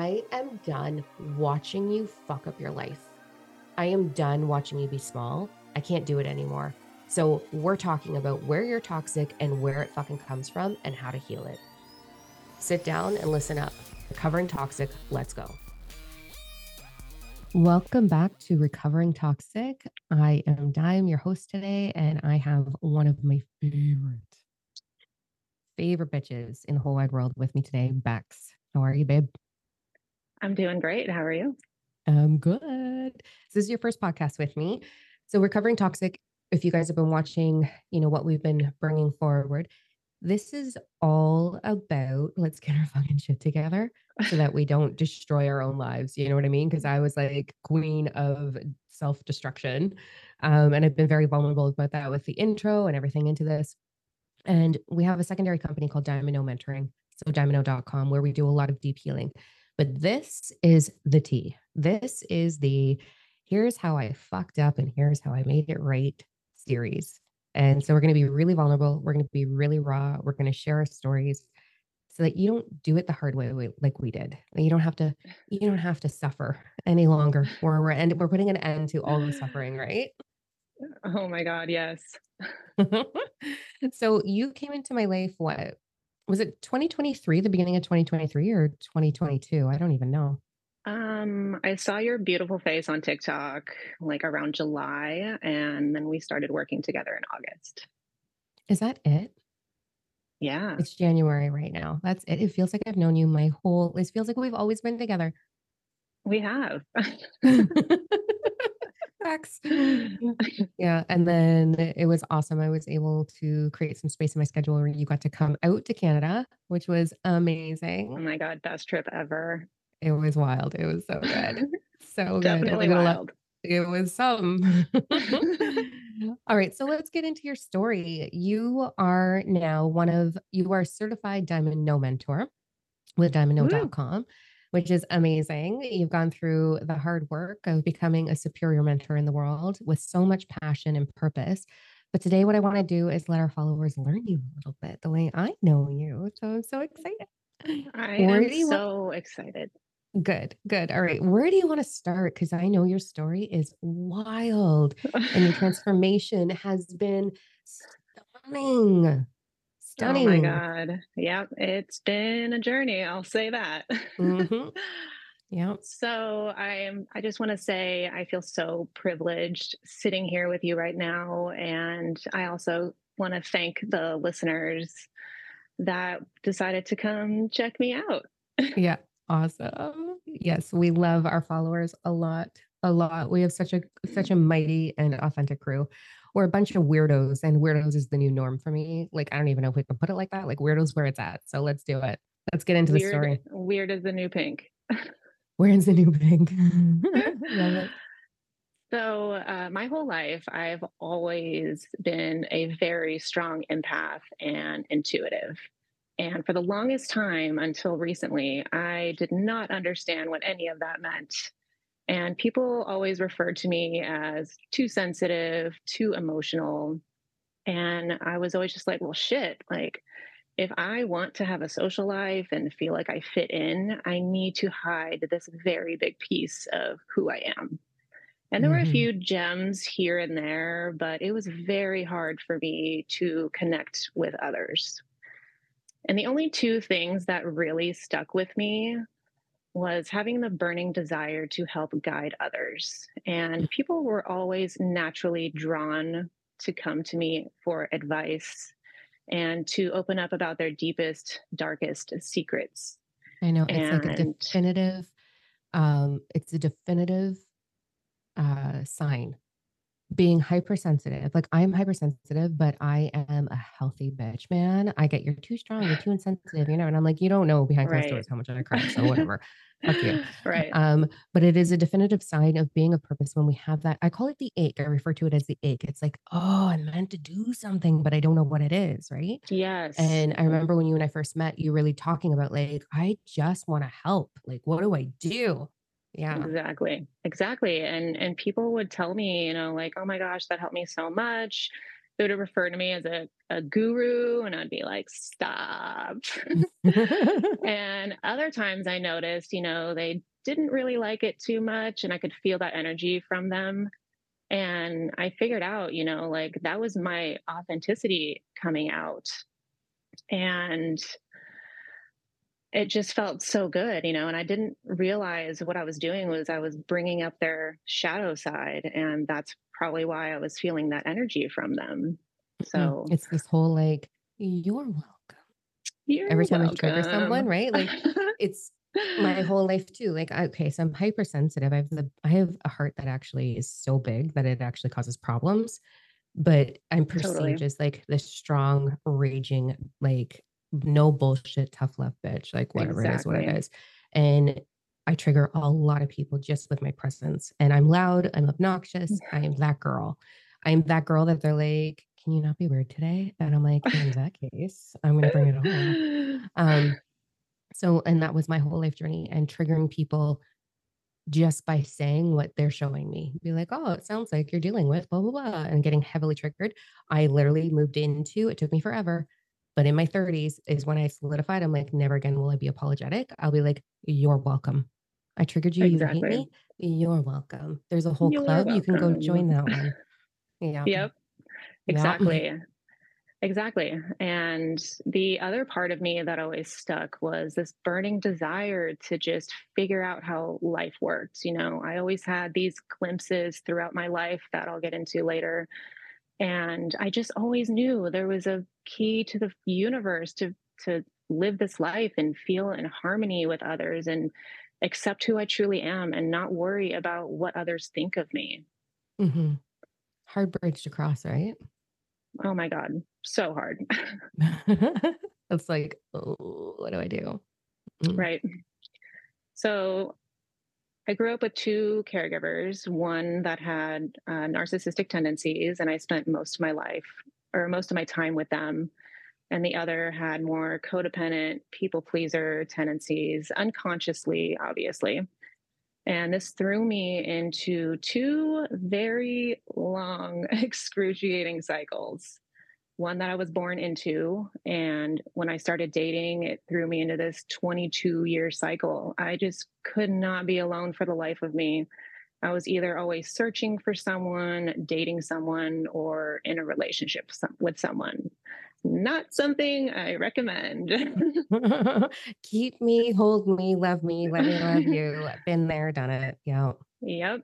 I am done watching you fuck up your life. I am done watching you be small. I can't do it anymore. So, we're talking about where you're toxic and where it fucking comes from and how to heal it. Sit down and listen up. Recovering Toxic, let's go. Welcome back to Recovering Toxic. I am Dime, your host today, and I have one of my favorite, favorite bitches in the whole wide world with me today, Becks. How are you, babe? I'm doing great. How are you? I'm good. This is your first podcast with me. So, we're covering Toxic, if you guys have been watching, you know, what we've been bringing forward, this is all about let's get our fucking shit together so that we don't destroy our own lives. You know what I mean? Because I was like queen of self destruction. Um, and I've been very vulnerable about that with the intro and everything into this. And we have a secondary company called Diamond Mentoring, so diamondno.com, where we do a lot of deep healing. But this is the tea. This is the here's how I fucked up and here's how I made it right series. And so we're going to be really vulnerable. We're going to be really raw. We're going to share our stories so that you don't do it the hard way like we did. You don't have to you don't have to suffer any longer. Or we're and we're putting an end to all the suffering, right? Oh my god, yes. so you came into my life what was it 2023, the beginning of 2023 or 2022? I don't even know. Um, I saw your beautiful face on TikTok like around July, and then we started working together in August. Is that it? Yeah. It's January right now. That's it. It feels like I've known you my whole it feels like we've always been together. We have. Facts. yeah. And then it was awesome. I was able to create some space in my schedule where you got to come out to Canada, which was amazing. Oh my God, best trip ever. It was wild. It was so good. So Definitely good. wild. It was some. All right. So let's get into your story. You are now one of, you are certified DiamondNo Mentor with diamondno.com which is amazing. You've gone through the hard work of becoming a superior mentor in the world with so much passion and purpose. But today, what I want to do is let our followers learn you a little bit the way I know you. So I'm so excited. I am so want- excited. Good, good. All right. Where do you want to start? Because I know your story is wild and your transformation has been stunning. Stunning. Oh my God. Yep. It's been a journey. I'll say that. Mm-hmm. Yeah. So I am I just want to say I feel so privileged sitting here with you right now. And I also want to thank the listeners that decided to come check me out. yeah. Awesome. Yes, we love our followers a lot. A lot. We have such a such a mighty and authentic crew we're a bunch of weirdos and weirdos is the new norm for me. Like, I don't even know if we can put it like that. Like weirdos where it's at. So let's do it. Let's get into weird, the story. Weird is the new pink. Where's the new pink? So, uh, my whole life, I've always been a very strong empath and intuitive. And for the longest time until recently, I did not understand what any of that meant. And people always referred to me as too sensitive, too emotional. And I was always just like, well, shit, like, if I want to have a social life and feel like I fit in, I need to hide this very big piece of who I am. And there mm-hmm. were a mm-hmm. few gems here and there, but it was very hard for me to connect with others. And the only two things that really stuck with me was having the burning desire to help guide others. And mm. people were always naturally drawn to come to me for advice and to open up about their deepest, darkest secrets. I know it's and, like a definitive, um, it's a definitive uh, sign being hypersensitive. Like I'm hypersensitive, but I am a healthy bitch, man. I get you're too strong, you're too insensitive, you know. And I'm like, you don't know behind closed right. doors how much I cry. So whatever. Fuck you. Right. Um, but it is a definitive sign of being a purpose when we have that. I call it the ache. I refer to it as the ache. It's like, oh, I'm meant to do something, but I don't know what it is. Right. Yes. And I remember when you and I first met, you really talking about like, I just want to help. Like, what do I do? Yeah. Exactly. Exactly. And and people would tell me, you know, like, "Oh my gosh, that helped me so much." they would refer to me as a, a guru, and I'd be like, stop. and other times I noticed, you know, they didn't really like it too much, and I could feel that energy from them. And I figured out, you know, like that was my authenticity coming out. And it just felt so good, you know, and I didn't realize what I was doing was I was bringing up their shadow side. And that's probably why I was feeling that energy from them. Mm, So, It's this whole like, you're welcome. you're Every time I trigger someone, right? Like it's my whole life too. Like, okay, so I'm hypersensitive. I have the I have a heart that actually is so big that it actually causes problems. But I'm totally. perceived as like this strong, raging, like no bullshit, tough love bitch, like whatever it is, what it is. And I trigger a lot of people just with my presence. And I'm loud, I'm obnoxious, I am that girl. I'm that girl that they're like, can you not be weird today? And I'm like, in that case, I'm gonna bring it on. Um, so, and that was my whole life journey and triggering people just by saying what they're showing me. Be like, oh, it sounds like you're dealing with blah, blah, blah, and getting heavily triggered. I literally moved into it, took me forever. But in my 30s is when I solidified. I'm like, never again will I be apologetic. I'll be like, you're welcome. I triggered you. You hate me. You're welcome. There's a whole You're club. You can go join that one. Yeah. yep. Yeah. Exactly. Exactly. And the other part of me that always stuck was this burning desire to just figure out how life works. You know, I always had these glimpses throughout my life that I'll get into later. And I just always knew there was a key to the universe to to live this life and feel in harmony with others and accept who I truly am and not worry about what others think of me. mm-hmm. Hard bridge to cross, right? Oh my God, so hard. it's like, oh, what do I do? Mm, right. So I grew up with two caregivers, one that had uh, narcissistic tendencies, and I spent most of my life or most of my time with them. And the other had more codependent, people pleaser tendencies, unconsciously, obviously. And this threw me into two very long, excruciating cycles. One that I was born into. And when I started dating, it threw me into this 22 year cycle. I just could not be alone for the life of me. I was either always searching for someone, dating someone, or in a relationship with someone. Not something I recommend. Keep me, hold me, love me, let me love you. Been there, done it. Yeah. yep.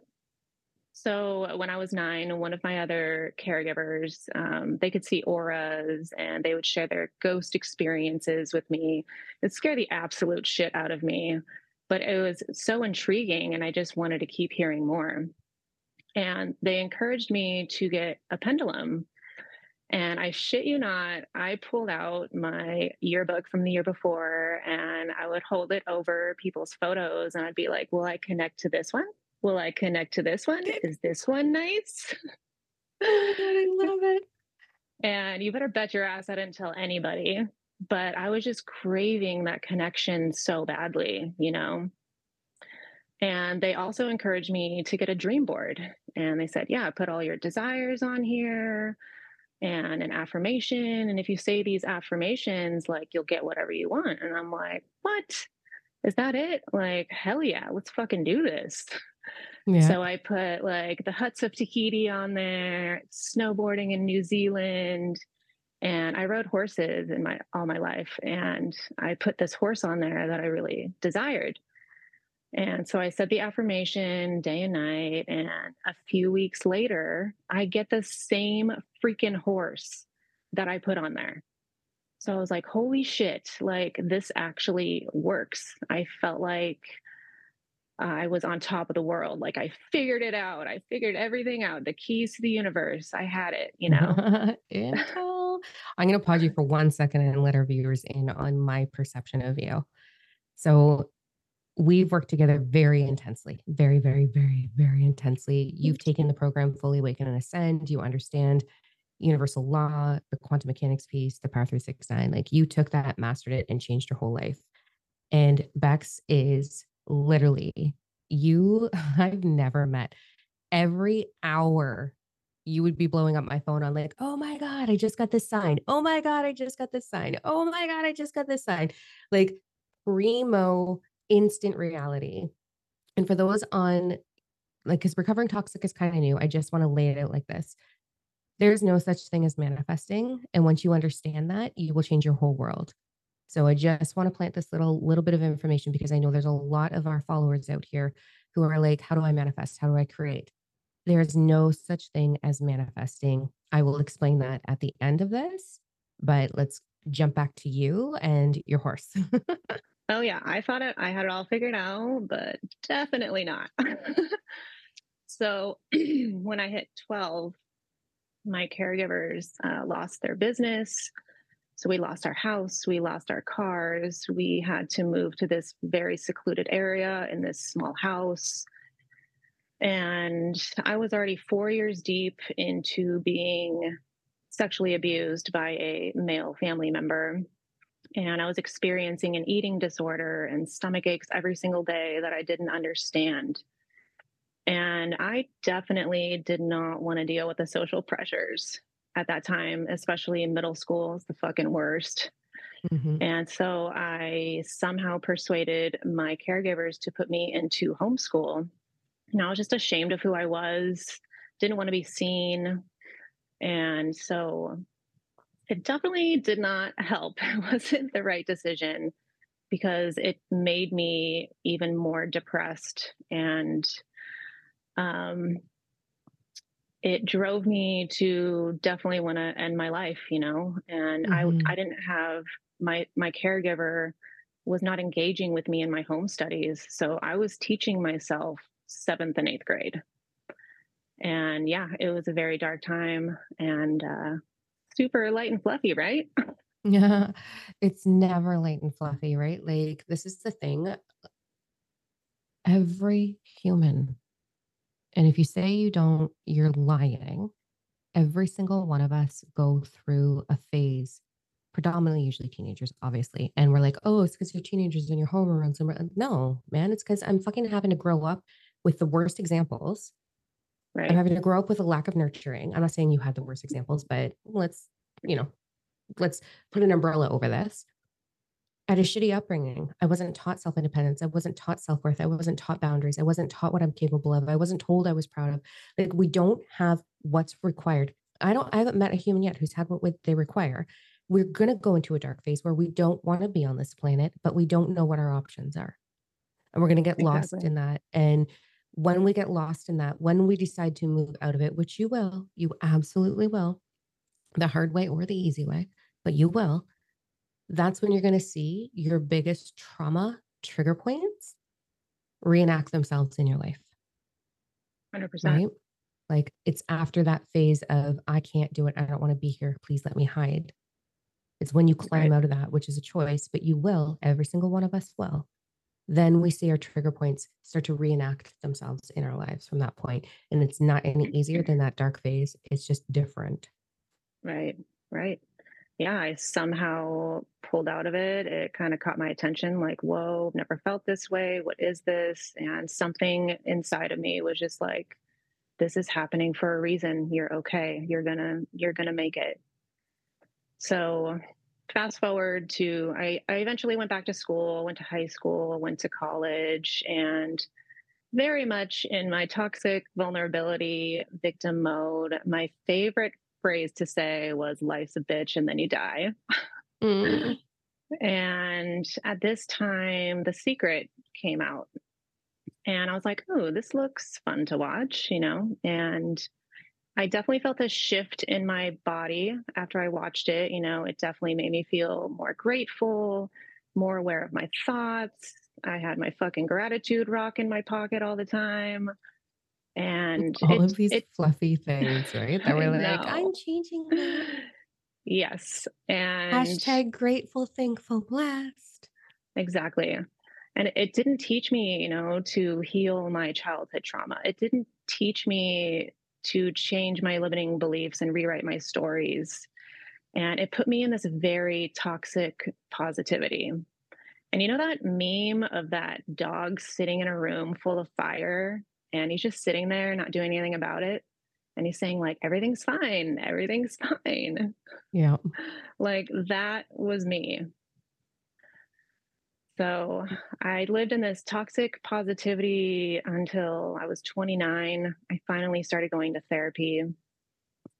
So when I was nine, one of my other caregivers, um, they could see auras and they would share their ghost experiences with me. It scared the absolute shit out of me, but it was so intriguing, and I just wanted to keep hearing more. And they encouraged me to get a pendulum. And I shit you not, I pulled out my yearbook from the year before and I would hold it over people's photos and I'd be like, Will I connect to this one? Will I connect to this one? Is this one nice? Oh God, I love it. And you better bet your ass I didn't tell anybody. But I was just craving that connection so badly, you know? And they also encouraged me to get a dream board. And they said, yeah, put all your desires on here and an affirmation. And if you say these affirmations, like you'll get whatever you want. And I'm like, what? Is that it? Like, hell yeah, let's fucking do this. So I put like the huts of Tahiti on there, snowboarding in New Zealand, and I rode horses in my all my life. And I put this horse on there that I really desired. And so I said the affirmation day and night. And a few weeks later, I get the same freaking horse that I put on there. So I was like, holy shit, like this actually works. I felt like I was on top of the world. Like I figured it out. I figured everything out. The keys to the universe. I had it, you know? I'm going to pause you for one second and let our viewers in on my perception of you. So we've worked together very intensely, very, very, very, very intensely. You've taken the program Fully Awaken and Ascend. You understand universal law, the quantum mechanics piece, the Power 369. Like you took that, mastered it, and changed your whole life. And Becks is literally you, I've never met every hour you would be blowing up my phone on like, oh my God, I just got this sign. Oh my God, I just got this sign. Oh my God, I just got this sign. Like primo instant reality. And for those on like, because recovering toxic is kind of new, I just want to lay it out like this. There's no such thing as manifesting. And once you understand that, you will change your whole world. So I just want to plant this little little bit of information because I know there's a lot of our followers out here who are like, how do I manifest? How do I create? There is no such thing as manifesting. I will explain that at the end of this, but let's jump back to you and your horse. oh yeah, I thought it I had it all figured out, but definitely not. so when I hit 12, my caregivers uh, lost their business. So we lost our house, we lost our cars, we had to move to this very secluded area in this small house. And I was already four years deep into being sexually abused by a male family member. And I was experiencing an eating disorder and stomach aches every single day that I didn't understand. And I definitely did not want to deal with the social pressures at that time, especially in middle school, is the fucking worst. Mm-hmm. And so I somehow persuaded my caregivers to put me into homeschool. And I was just ashamed of who I was, didn't want to be seen. And so it definitely did not help. It wasn't the right decision because it made me even more depressed and um, it drove me to definitely want to end my life, you know. And mm-hmm. I I didn't have my my caregiver was not engaging with me in my home studies, so I was teaching myself seventh and eighth grade. And yeah, it was a very dark time and uh, super light and fluffy, right? Yeah, it's never light and fluffy, right? Like, this is the thing. Every human and if you say you don't, you're lying. Every single one of us go through a phase, predominantly usually teenagers, obviously. And we're like, oh, it's because you're teenagers and your hormones. And no, man, it's because I'm fucking having to grow up with the worst examples. Right. I'm having to grow up with a lack of nurturing. I'm not saying you had the worst examples, but let's, you know, let's put an umbrella over this. I had a shitty upbringing. I wasn't taught self independence. I wasn't taught self worth. I wasn't taught boundaries. I wasn't taught what I'm capable of. I wasn't told I was proud of. Like, we don't have what's required. I don't, I haven't met a human yet who's had what they require. We're going to go into a dark phase where we don't want to be on this planet, but we don't know what our options are. And we're going to get exactly. lost in that. And when we get lost in that, when we decide to move out of it, which you will, you absolutely will, the hard way or the easy way, but you will that's when you're going to see your biggest trauma trigger points reenact themselves in your life. 100%. Right? Like it's after that phase of, I can't do it. I don't want to be here. Please let me hide. It's when you climb right. out of that, which is a choice, but you will. Every single one of us will. Then we see our trigger points start to reenact themselves in our lives from that point. And it's not any easier than that dark phase. It's just different. Right. Right yeah, I somehow pulled out of it. It kind of caught my attention like, whoa, never felt this way. What is this? And something inside of me was just like, this is happening for a reason. You're okay. You're gonna, you're gonna make it. So fast forward to I, I eventually went back to school, went to high school, went to college, and very much in my toxic vulnerability victim mode. My favorite phrase to say was life's a bitch and then you die. Mm. and at this time, The Secret came out. And I was like, oh, this looks fun to watch, you know? And I definitely felt a shift in my body after I watched it. You know, it definitely made me feel more grateful, more aware of my thoughts. I had my fucking gratitude rock in my pocket all the time and all it, of these it, fluffy things, right? That we're like, I'm changing that. Yes. And hashtag grateful, thankful, blessed. Exactly. And it didn't teach me, you know, to heal my childhood trauma. It didn't teach me to change my limiting beliefs and rewrite my stories. And it put me in this very toxic positivity. And you know that meme of that dog sitting in a room full of fire and he's just sitting there not doing anything about it. And he's saying like everything's fine. Everything's fine. Yeah. like that was me. So i lived in this toxic positivity until i was 29 i finally started going to therapy.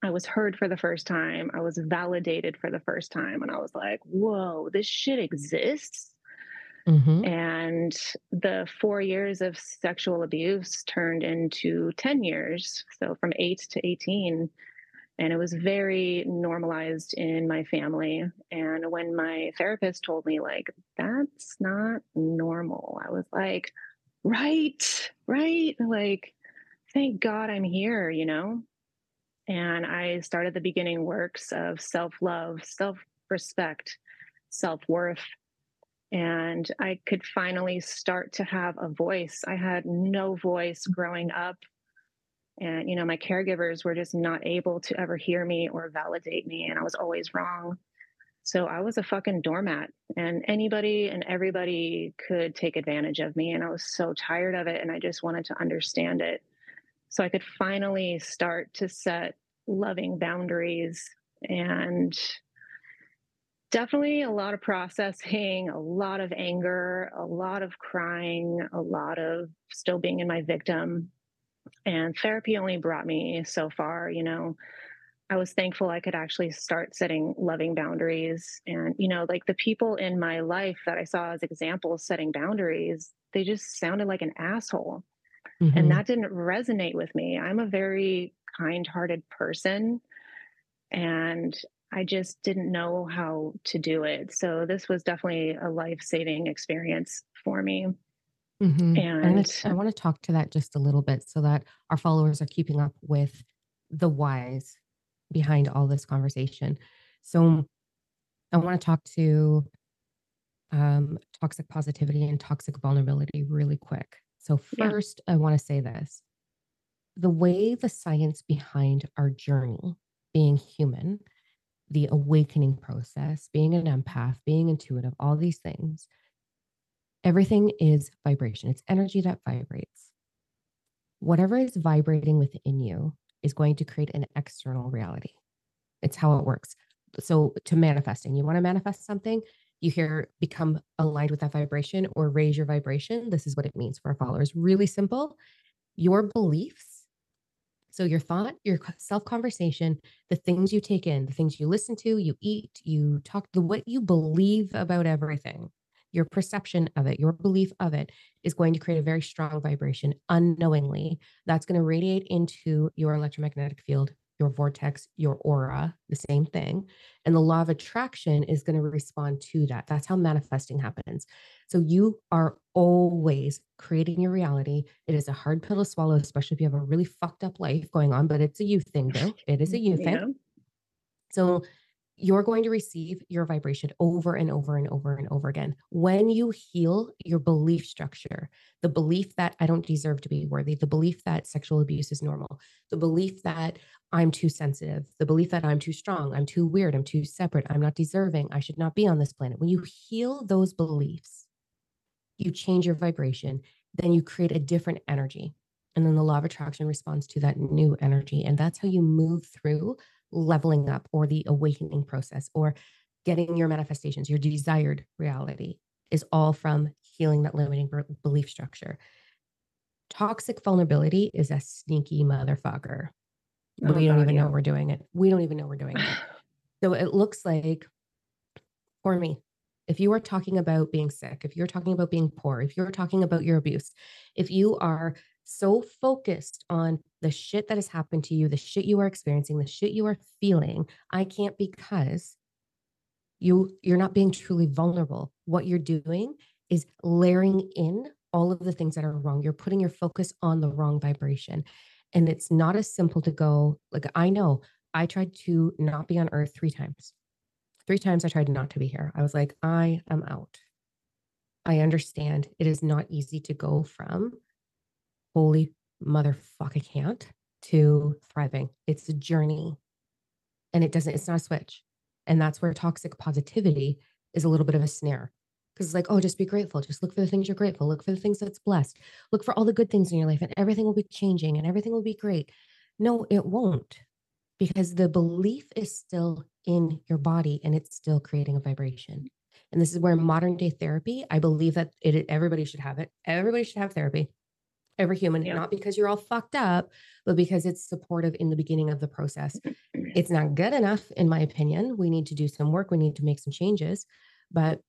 I was heard for the first time. I was validated for the first time. And i was like whoa this shit exists hmm and the four years of sexual abuse turned into 10 years. So from eight to 18. And it was very normalized in my family. And when my therapist told me, like, that's not normal, I was like, right, right. Like, thank God I'm here, you know? And I started the beginning works of self love, self respect, self worth and I could finally start to have a voice. I had no voice mm. growing up. And, you know, my caregivers were just not able to ever hear me or validate me. And I was always wrong. So I was a fucking doormat, and anybody and everybody could take advantage of me. And I was so tired of it. And I just wanted to understand it. So I could finally start to set loving boundaries and definitely a lot of processing, a lot of anger, a lot of crying, a lot of still being in my victim. And therapy only brought me so far, you know. I was thankful I could actually start setting loving boundaries. And, you know, like the people in my life that I saw as examples setting boundaries, they just sounded like an asshole. And hmm that didn't resonate with me. I'm a very kind hearted person. And I just didn't know how to do it. So this was definitely a life-saving experience for me. hmm I'm gonna, And I want to talk to that just a little bit so that our followers are keeping up with the whys behind all this conversation. So I want to talk to um, toxic positivity and toxic vulnerability really quick. So, yeah, first, I want to say this the way the science behind our journey, being human, the awakening process, being an empath, being intuitive, all these things, everything is vibration. It's energy that vibrates. Whatever is vibrating within you is going to create an external reality. It's how it works. So, to manifesting, you want to manifest something, you hear become aligned with that vibration or raise your vibration. This is what it means for our followers. Really simple. Your beliefs, so your thought, your self conversation, the things you take in, the things you listen to, you eat, you talk, the what you believe about everything, your perception of it, your belief of it is going to create a very strong vibration unknowingly. That's going to radiate into your electromagnetic field, your vortex, your aura, the same thing. And the law of attraction is going to respond to that. That's how manifesting happens. So you are always creating your reality. It is a hard pill to swallow, especially if you have a really fucked up life going on, but it's a you thing, though. It is a you thing. So you're going to receive your vibration over and over and over and over again. When you heal your belief structure, the belief that I don't deserve to be worthy, the belief that sexual abuse is normal, the belief that I'm too sensitive, the belief that I'm too strong, I'm too weird, I'm too separate, I'm not deserving, I should not be on this planet. When you heal those beliefs, you change your vibration, then you create a different energy. And then the law of attraction responds to that new energy. And that's how you move through leveling up or the awakening process or getting your manifestations, your desired reality is all from healing that limiting belief structure. Toxic vulnerability is a sneaky motherfucker. oh We don't God, even know we're doing it. We don't even know we're doing it. So it looks like for me, if you are talking about being sick, if you're talking about being poor, if you're talking about your abuse, if you are so focused on the shit that has happened to you, the shit you are experiencing, the shit you are feeling, I can't because you you're not being truly vulnerable. What you're doing is layering in all of the things that are wrong. You're putting your focus on the wrong vibration. And it's not as simple to go like I know I tried to not be on earth 3 times 3 times I tried not to be here. I was like, "I am out." I understand it is not easy to go from, "Holy motherfuck, I can't," to thriving. It's a journey, and it doesn't it's not a switch. And that's where toxic positivity is a little bit of a snare. Because it's like, "Oh, just be grateful. Just look for the things you're grateful. Look for the things that's blessed. Look for all the good things in your life, and everything will be changing, and everything will be great." No, it won't because the belief is still in your body and it's still creating a vibration. And this is where modern day therapy, I believe that it everybody should have it. Everybody should have therapy. Every human, yeah. not because you're all fucked up, but because it's supportive in the beginning of the process. Mm-hmm. It's not good enough, in my opinion. We need to do some work. We need to make some changes. But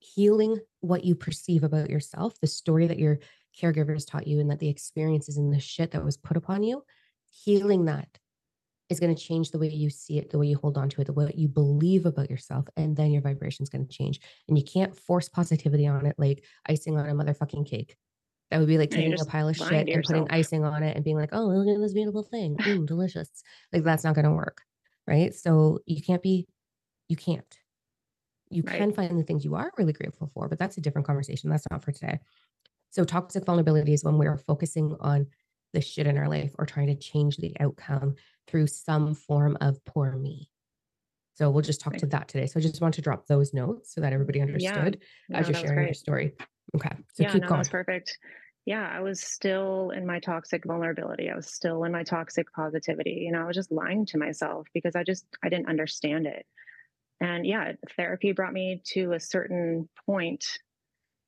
healing what you perceive about yourself, the story that your caregivers taught you, and that the experiences and the shit that was put upon you, healing that is going to change the way you see it, the way you hold on to it, the way you believe about yourself, and then your vibration is going to change. And you can't force positivity on it like icing on a motherfucking cake. That would be like taking a pile of shit and putting icing on it and being like, "Oh, look at this beautiful thing, Ooh, delicious." Like that's not going to work, right? So you can't be, you can't. You right. can find the things you are really grateful for, but that's a different conversation. That's not for today. So toxic vulnerability is when we are focusing on the shit in our life or trying to change the outcome through some form of poor me. So we'll just talk right. to that today. So I just want to drop those notes so that everybody understood yeah. no, as you're sharing your story. Okay. So yeah, no, going. That's perfect. Yeah, I was still in my toxic vulnerability. I was still in my toxic positivity. You know, I was just lying to myself because I just I didn't understand it. And yeah, therapy brought me to a certain point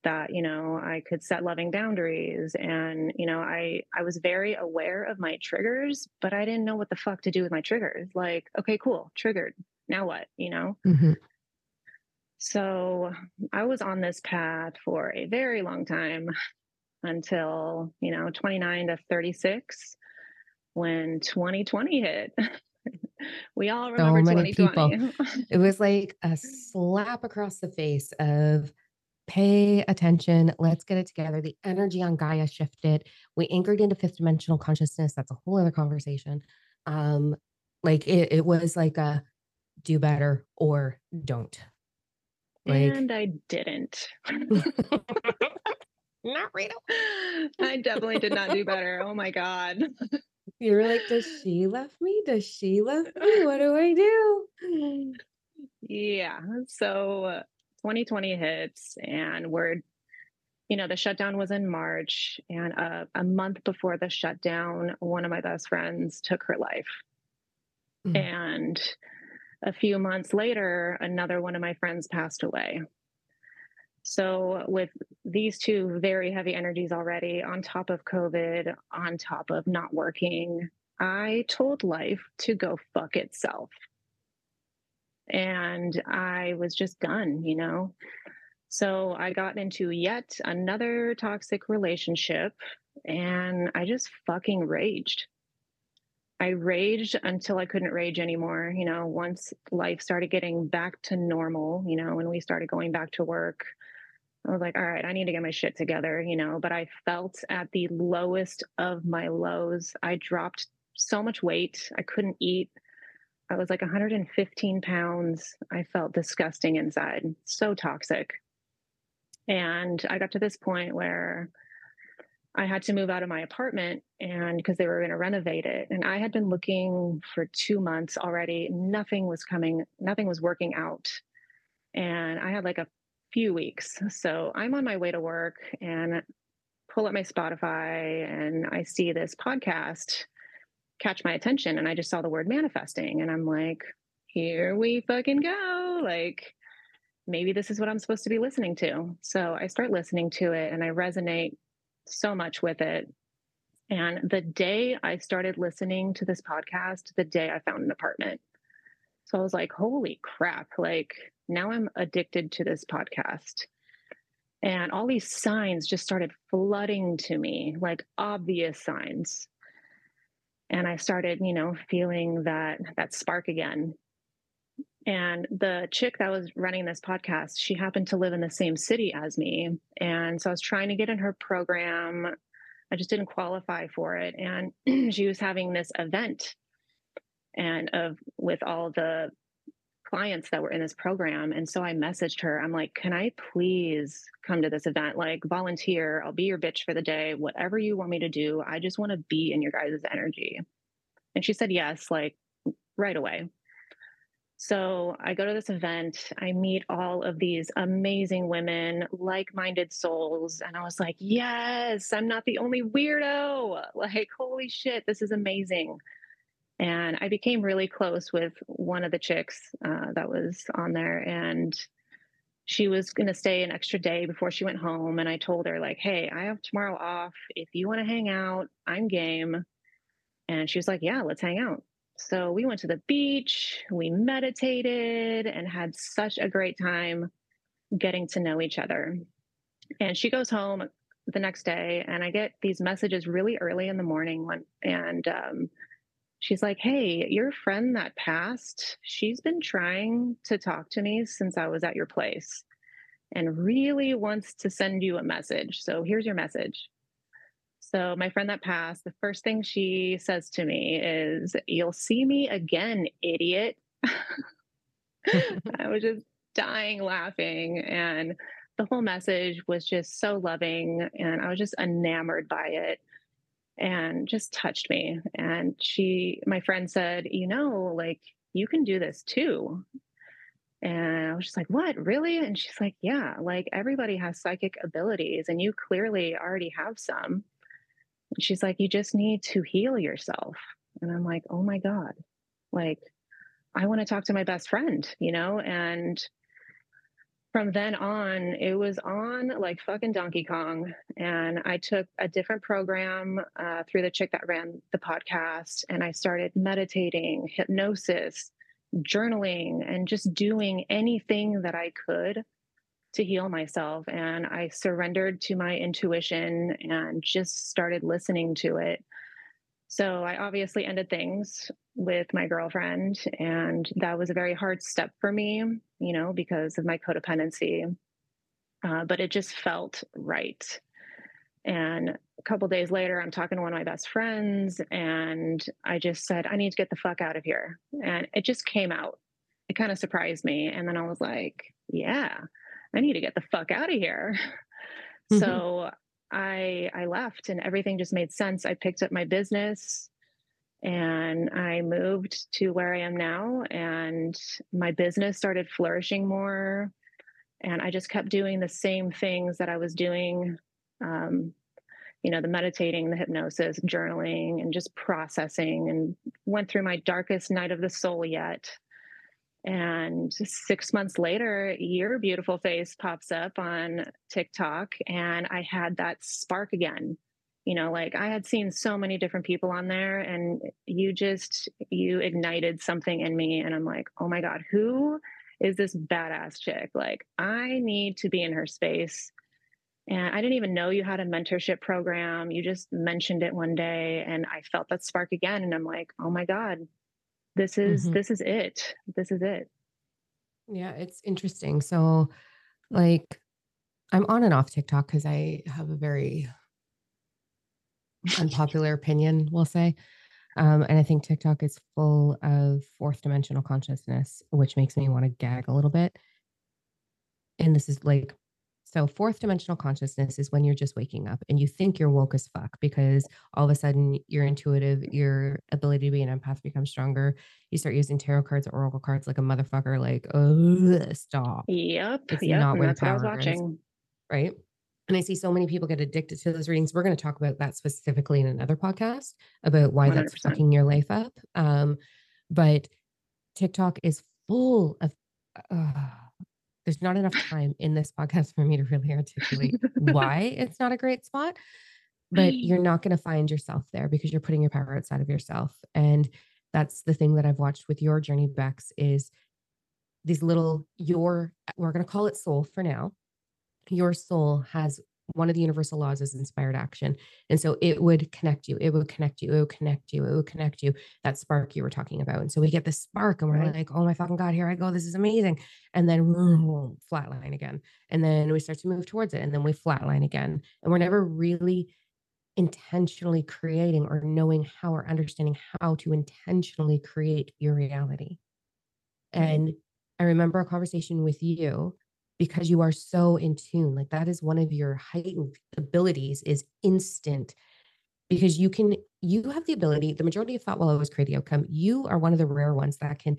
that you know i could set loving boundaries and you know i i was very aware of my triggers but i didn't know what the fuck to do with my triggers like okay cool triggered now what you know mm-hmm. So i was on this path for a very long time until you know 29 to 36 when 2020 hit we all remember so many 2020. people it was like a slap across the face of pay attention. Let's get it together. The energy on Gaia shifted. We anchored into fifth dimensional consciousness. That's a whole other conversation. Um, like it, it was like a do better or don't. Like, and I didn't. not Rita. I definitely did not do better. Oh my God. You were like, does she left me? Does she left me? What do I do? Yeah. So 2020 hits and we're you know the shutdown was in march and uh, a month before the shutdown one of my best friends took her life mm. and a few months later another one of my friends passed away so with these two very heavy energies already on top of covid on top of not working i told life to go fuck itself and I was just done, you know. So I got into yet another toxic relationship and I just fucking raged. I raged until I couldn't rage anymore. You know, once life started getting back to normal, you know, when we started going back to work, I was like, all right, I need to get my shit together, you know. But I felt at the lowest of my lows. I dropped so much weight. I couldn't eat. I was like 115 pounds. I felt disgusting inside, so toxic. And I got to this point where I had to move out of my apartment and because they were going to renovate it. And I had been looking for two months already. Nothing was coming, nothing was working out. And I had like a few weeks. So I'm on my way to work and pull up my Spotify and I see this podcast catch my attention and I just saw the word manifesting and I'm like, here we fucking go. Like maybe this is what I'm supposed to be listening to. So I start listening to it and I resonate so much with it. And the day I started listening to this podcast, the day I found an apartment. So I was like, holy crap, like now I'm addicted to this podcast. And all these signs just started flooding to me, like obvious signs and i started you know feeling that that spark again and the chick that was running this podcast she happened to live in the same city as me and so i was trying to get in her program i just didn't qualify for it and she was having this event and of with all the clients that were in this program. And so I messaged her. I'm like, can I please come to this event? Like, volunteer. I'll be your bitch for the day. Whatever you want me to do. I just want to be in your guys' energy. And she said yes, like right away. So I go to this event, I meet all of these amazing women, like minded souls. And I was like, yes, I'm not the only weirdo. Like, holy shit, this is amazing. And I became really close with one of the chicks uh, that was on there. And she was going to stay an extra day before she went home. And I told her, like, hey, I have tomorrow off. If you want to hang out, I'm game. And she was like, yeah, let's hang out. So we went to the beach, we meditated, and had such a great time getting to know each other. And she goes home the next day, and I get these messages really early in the morning. When, and um, she's like, Hey, your friend that passed, she's been trying to talk to me since I was at your place and really wants to send you a message. So here's your message. So, my friend that passed, the first thing she says to me is, You'll see me again, idiot. I was just dying laughing. And the whole message was just so loving. And I was just enamored by it and just touched me. And she, my friend said, You know, like, you can do this too. And I was just like, What, really? And she's like, Yeah, like everybody has psychic abilities, and you clearly already have some she's like, you just need to heal yourself. And I'm like, oh my God, like, I want to talk to my best friend, you know? And from then on, it was on like fucking Donkey Kong. And I took a different program uh, through the chick that ran the podcast. And I started meditating, hypnosis, journaling, and just doing anything that I could to heal myself. And I surrendered to my intuition and just started listening to it. So I obviously ended things with my girlfriend. And that was a very hard step for me, you know, because of my codependency. Uh, but it just felt right. And a couple days later, I'm talking to one of my best friends, and I just said, I need to get the fuck out of here. And it just came out. It kind of surprised me. And then I was like, yeah, I need to get the fuck out of here. Mm-hmm. So I I left and everything just made sense. I picked up my business and I moved to where I am now and my business started flourishing more and I just kept doing the same things that I was doing um, you know the meditating the hypnosis journaling and just processing and went through my darkest night of the soul yet and six months later, your beautiful face pops up on TikTok, and I had that spark again. You know, like I had seen so many different people on there, and you just you ignited something in me, and I'm like, oh my god, who is this badass chick? Like, I need to be in her space. And I didn't even know you had a mentorship program. You just mentioned it one day, and I felt that spark again, and I'm like, oh my god, this is mm-hmm. this is it. This is it. Yeah it's interesting. So like i'm on and off tiktok because i have a very unpopular opinion we'll say. Um, and i think tiktok is full of fourth dimensional consciousness which makes me want to gag a little bit. And this is like so, fourth dimensional consciousness is when you're just waking up and you think you're woke as fuck because all of a sudden you're intuitive, your ability to be an empath becomes stronger. You start using tarot cards or oracle cards like a motherfucker, like, oh, stop. Yep. It's yep. not where the power is. Right. And I see so many people get addicted to those readings. We're going to talk about that specifically in another podcast about why 100%. that's fucking your life up. Um, but TikTok is full of. Uh, there's not enough time in this podcast for me to really articulate why it's not a great spot but you're mm. not going to find yourself there because you're putting your power outside of yourself and that's the thing that i've watched with your journey Becks is these little your we're going to call it soul for now. Your soul has one of the universal laws is inspired action. And so it would connect you, it would connect you, it would connect you, it would connect you, that spark you were talking about. And so we get the spark and we're right. like, oh my fucking God, here I go. This is amazing. And then flatline again. And then we start to move towards it. And then we flatline again. And we're never really intentionally creating or knowing how or understanding how to intentionally create your reality. And I remember a conversation with you because you are so in tune like that is one of your heightened abilities is instant because you can you have the ability the majority of thought will always create the outcome you are one of the rare ones that can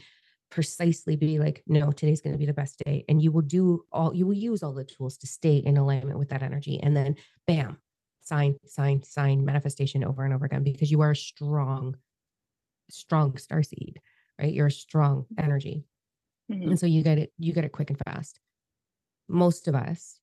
precisely be like, no, today's going to be the best day. And you will do all, you will use all the tools to stay in alignment with that energy. And then bam, sign, sign, sign, manifestation over and over again because you are a strong, strong star seed, right? You're a strong energy. Mm-hmm. And so you get it, you get it quick and fast. Most of us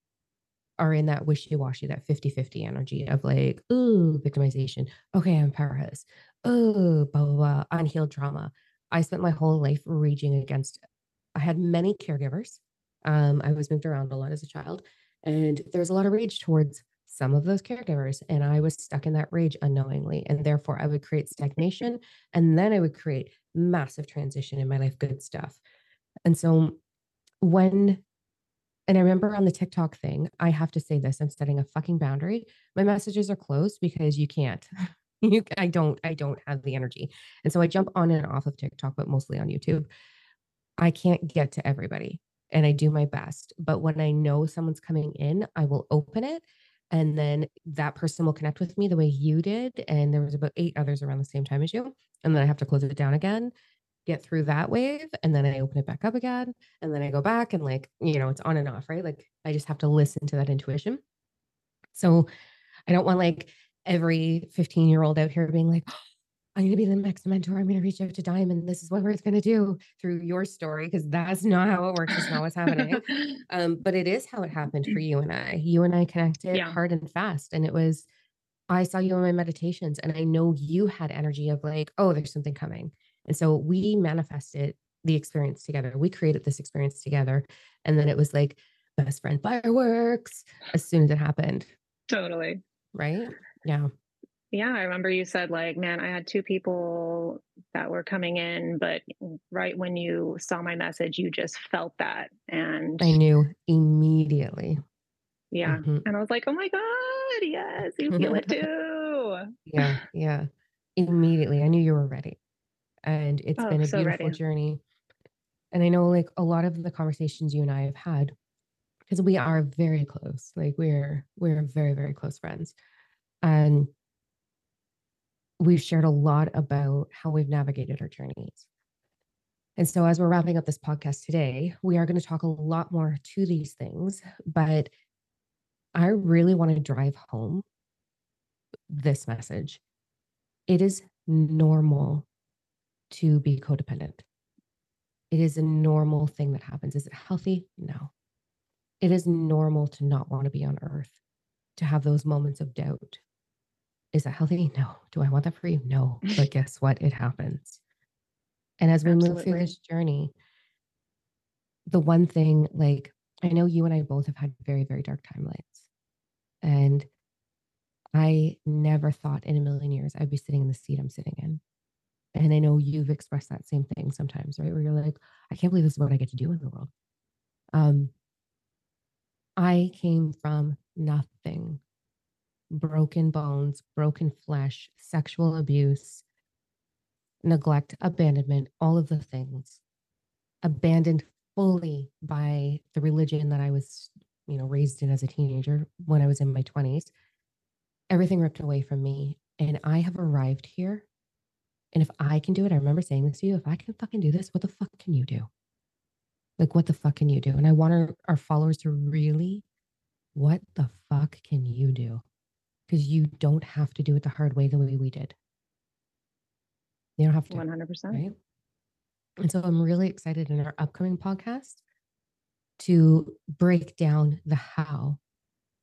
are in that wishy-washy, that 50-50 energy of like, ooh, victimization. Okay, I'm powerless. Oh, blah, blah, blah, unhealed trauma. I spent my whole life raging against, It. I had many caregivers. Um, I was moved around a lot as a child, and there's a lot of rage towards some of those caregivers. And I was stuck in that rage unknowingly. And therefore, I would create stagnation. And then I would create massive transition in my life, good stuff. And so when and I remember on the TikTok thing, I have to say this, I'm setting a fucking boundary. My messages are closed because you can't. You I don't I don't have the energy. And so I jump on and off of TikTok, but mostly on YouTube. I can't get to everybody and I do my best. But when I know someone's coming in, I will open it and then that person will connect with me the way you did and there was about eight others around the same time as you and then I have to close it down again get through that wave and then I open it back up again and then I go back and like, you know, it's on and off, right? Like I just have to listen to that intuition. So I don't want like every 15 year old out here being like, oh, I'm going to be the next mentor. I'm going to reach out to Diamond. This is what we're going to do through your story because that's not how it works. It's not what's happening. um, but it is how it happened for you and I. You and I connected yeah. hard and fast. And it was, I saw you in my meditations and I know you had energy of like, oh, there's something coming. And so we manifested the experience together. We created this experience together. And then it was like best friend fireworks as soon as it happened. Totally. Right? Yeah. Yeah, I remember you said like, man, I had two people that were coming in, but right when you saw my message, you just felt that. And I knew immediately. Yeah. Mm-hmm. And I was like, oh my God, yes, you feel it too. yeah. Yeah. Immediately. I knew you were ready and it's oh, been a so beautiful ready. journey. And I know like a lot of the conversations you and I have had, because we are very close, like we're we're very, very close friends. And we've shared a lot about how we've navigated our journeys. And so, as we're wrapping up this podcast today, we are going to talk a lot more to these things. But I really want to drive home this message. It is normal to be codependent. It is a normal thing that happens. Is it healthy? No. It is normal to not want to be on earth, to have those moments of doubt. Is that healthy? No. Do I want that for you? No. But guess what? It happens. And as we Absolutely. move through this journey, the one thing, like, I know you and I both have had very, very dark timelines. And I never thought in a million years I'd be sitting in the seat I'm sitting in. And I know you've expressed that same thing sometimes, right? Where you're like, I can't believe this is what I get to do in the world. Um, I came from nothing broken bones, broken flesh, sexual abuse, neglect, abandonment, all of the things, abandoned fully by the religion that I was, you know, raised in as a teenager when I was in my 20s. Everything ripped away from me. And I have arrived here and if I can do it, I remember saying this to you if I can fucking do this, what the fuck can you do? Like, what the fuck can you do? And I want our, our followers to really, what the fuck can you do? Because you don't have to do it the hard way the way we did. You don't have to. 100%. Right? And so I'm really excited in our upcoming podcast to break down the how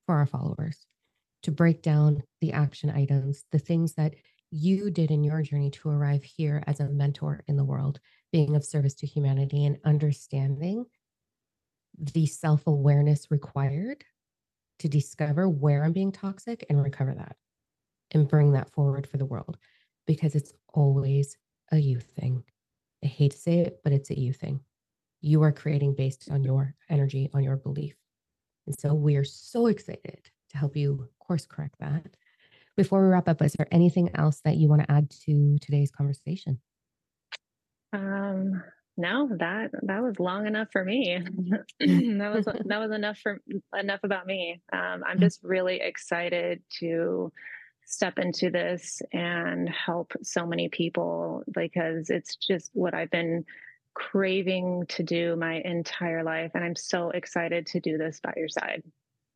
for our followers, to break down the action items, the things that you did in your journey to arrive here as a mentor in the world, being of service to humanity and understanding the self awareness required to discover where I'm being toxic and recover that and bring that forward for the world because it's always a you thing. I hate to say it, but it's a you thing. You are creating based on your energy, on your belief. And so we are so excited to help you course correct that before we wrap up, is there anything else that you want to add to today's conversation? Um, no, that that was long enough for me. that was that was enough for enough about me. Um, I'm just really excited to step into this and help so many people because it's just what I've been craving to do my entire life. And I'm so excited to do this by your side.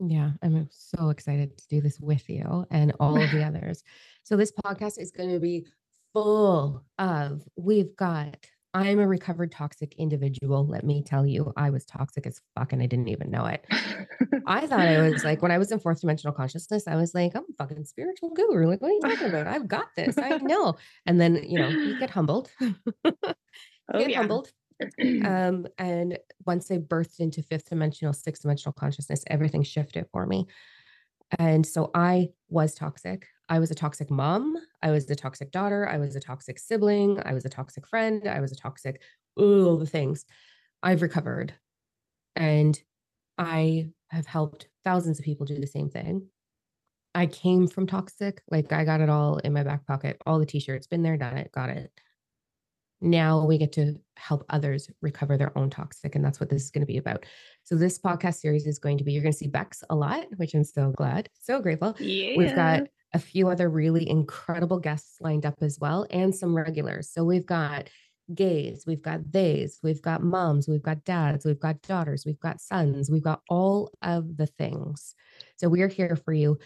Yeah, I'm so excited to do this with you and all of the others. So, this podcast is going to be full of, we've got, I'm a recovered toxic individual. Let me tell you, I was toxic as fuck and I didn't even know it. I thought I was like, when I was in fourth dimensional consciousness, I was like, I'm a fucking spiritual guru. Like, what are you talking about? I've got this. I know. And then, you know, you get humbled. oh, get yeah. humbled. um, and once I birthed into fifth dimensional, sixth dimensional consciousness, everything shifted for me. And so I was toxic. I was a toxic mom. I was a toxic daughter. I was a toxic sibling. I was a toxic friend. I was a toxic, all the things. I've recovered. And I have helped thousands of people do the same thing. I came from toxic, like I got it all in my back pocket, all the t shirts, been there, done it, got it now we get to help others recover their own toxic. And that's what this is going to be about. So, this podcast series is going to be you're going to see Becks a lot, which I'm so glad, so grateful. Yeah. We've got a few other really incredible guests lined up as well, and some regulars. So, we've got gays, we've got theys, we've got moms, we've got dads, we've got daughters, we've got sons, we've got all of the things. So, we are here for you.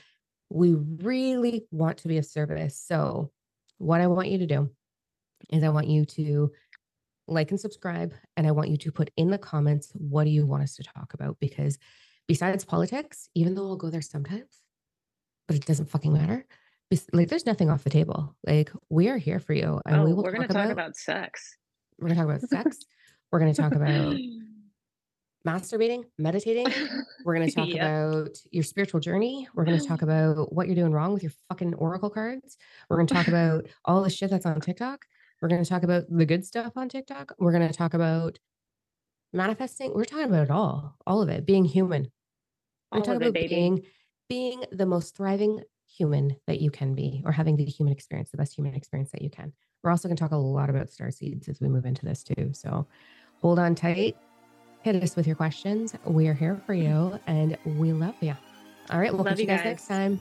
We really want to be of service. So, what I want you to do is I want you to like and subscribe. And I want you to put in the comments, what do you want us to talk about? Because besides politics, even though I'll go there sometimes, but it doesn't fucking matter. Like there's nothing off the table. Like we are here for you. And oh, we will we're going to talk about sex. We're going to talk about sex. we're going to talk about masturbating, meditating. We're going to talk about your spiritual journey. We're going to talk about what you're doing wrong with your fucking oracle cards. We're going to talk about all the shit that's on TikTok. We're going to talk about the good stuff on TikTok. We're going to talk about manifesting. We're talking about it all, all of it, being human. We're talking about it, being being the most thriving human that you can be, or having the human experience, the best human experience that you can. We're also going to talk a lot about star seeds as we move into this too. So hold on tight. Hit us with your questions. We are here for mm-hmm. you and we love you. All right. We'll love catch you guys, guys next time.